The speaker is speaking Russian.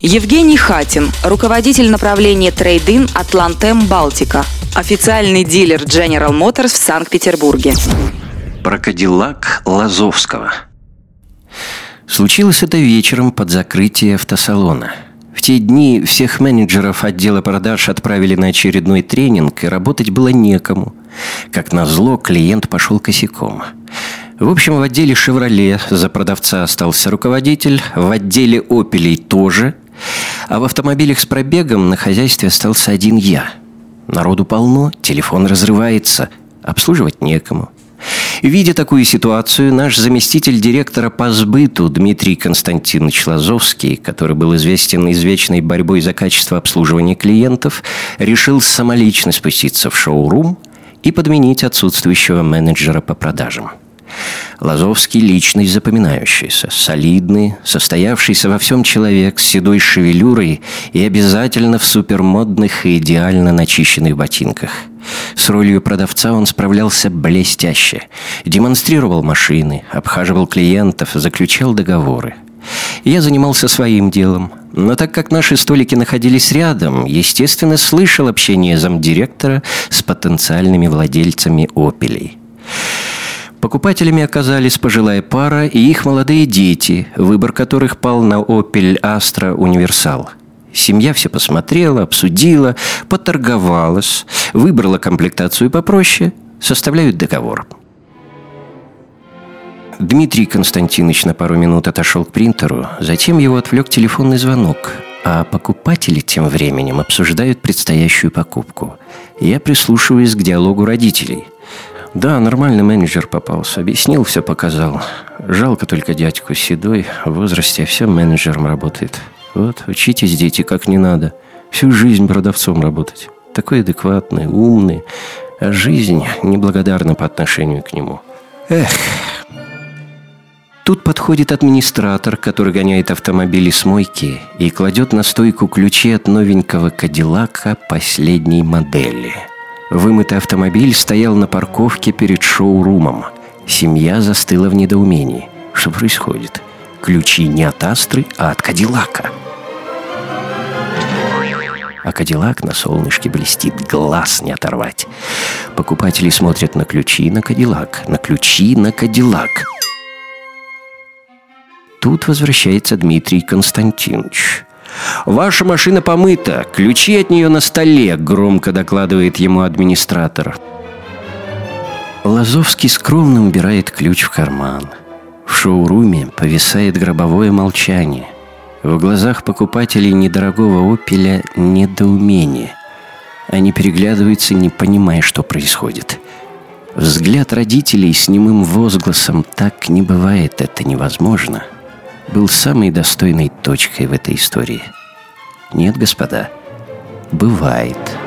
Евгений Хатин, руководитель направления трейдин Атлантем Балтика, официальный дилер General Motors в Санкт-Петербурге. Про Кадиллак Лазовского. Случилось это вечером под закрытие автосалона. В те дни всех менеджеров отдела продаж отправили на очередной тренинг, и работать было некому. Как назло, клиент пошел косяком. В общем, в отделе «Шевроле» за продавца остался руководитель, в отделе «Опелей» тоже, а в автомобилях с пробегом на хозяйстве остался один я. Народу полно, телефон разрывается, обслуживать некому. Видя такую ситуацию, наш заместитель директора по сбыту Дмитрий Константинович Лазовский, который был известен извечной борьбой за качество обслуживания клиентов, решил самолично спуститься в шоу-рум и подменить отсутствующего менеджера по продажам. Лазовский – личность запоминающийся, солидный, состоявшийся во всем человек с седой шевелюрой и обязательно в супермодных и идеально начищенных ботинках. С ролью продавца он справлялся блестяще. Демонстрировал машины, обхаживал клиентов, заключал договоры. Я занимался своим делом, но так как наши столики находились рядом, естественно, слышал общение замдиректора с потенциальными владельцами «Опелей». Покупателями оказались пожилая пара и их молодые дети, выбор которых пал на Opel Astra Универсал. Семья все посмотрела, обсудила, поторговалась, выбрала комплектацию попроще, составляют договор. Дмитрий Константинович на пару минут отошел к принтеру, затем его отвлек телефонный звонок, а покупатели тем временем обсуждают предстоящую покупку. Я прислушиваюсь к диалогу родителей – да, нормальный менеджер попался. Объяснил, все показал. Жалко только дядьку седой. В возрасте все менеджером работает. Вот, учитесь, дети, как не надо. Всю жизнь продавцом работать. Такой адекватный, умный. А жизнь неблагодарна по отношению к нему. Эх. Тут подходит администратор, который гоняет автомобили с мойки и кладет на стойку ключи от новенького Кадиллака последней модели – Вымытый автомобиль стоял на парковке перед шоу-румом. Семья застыла в недоумении. Что происходит? Ключи не от Астры, а от Кадиллака. А Кадиллак на солнышке блестит, глаз не оторвать. Покупатели смотрят на ключи на Кадиллак, на ключи на Кадиллак. Тут возвращается Дмитрий Константинович. «Ваша машина помыта, ключи от нее на столе», — громко докладывает ему администратор. Лазовский скромно убирает ключ в карман. В шоуруме повисает гробовое молчание. В глазах покупателей недорогого «Опеля» недоумение. Они переглядываются, не понимая, что происходит. Взгляд родителей с немым возгласом «так не бывает, это невозможно» был самой достойной точкой в этой истории. Нет, господа, бывает.